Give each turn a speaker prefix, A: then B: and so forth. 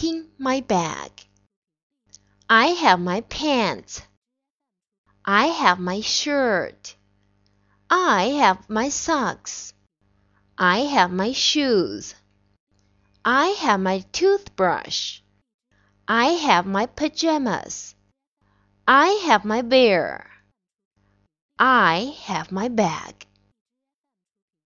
A: packing my bag. I have my pants. I have my shirt. I have my socks. I have my shoes. I have my toothbrush. I have my pajamas. I have my bear. I have my bag.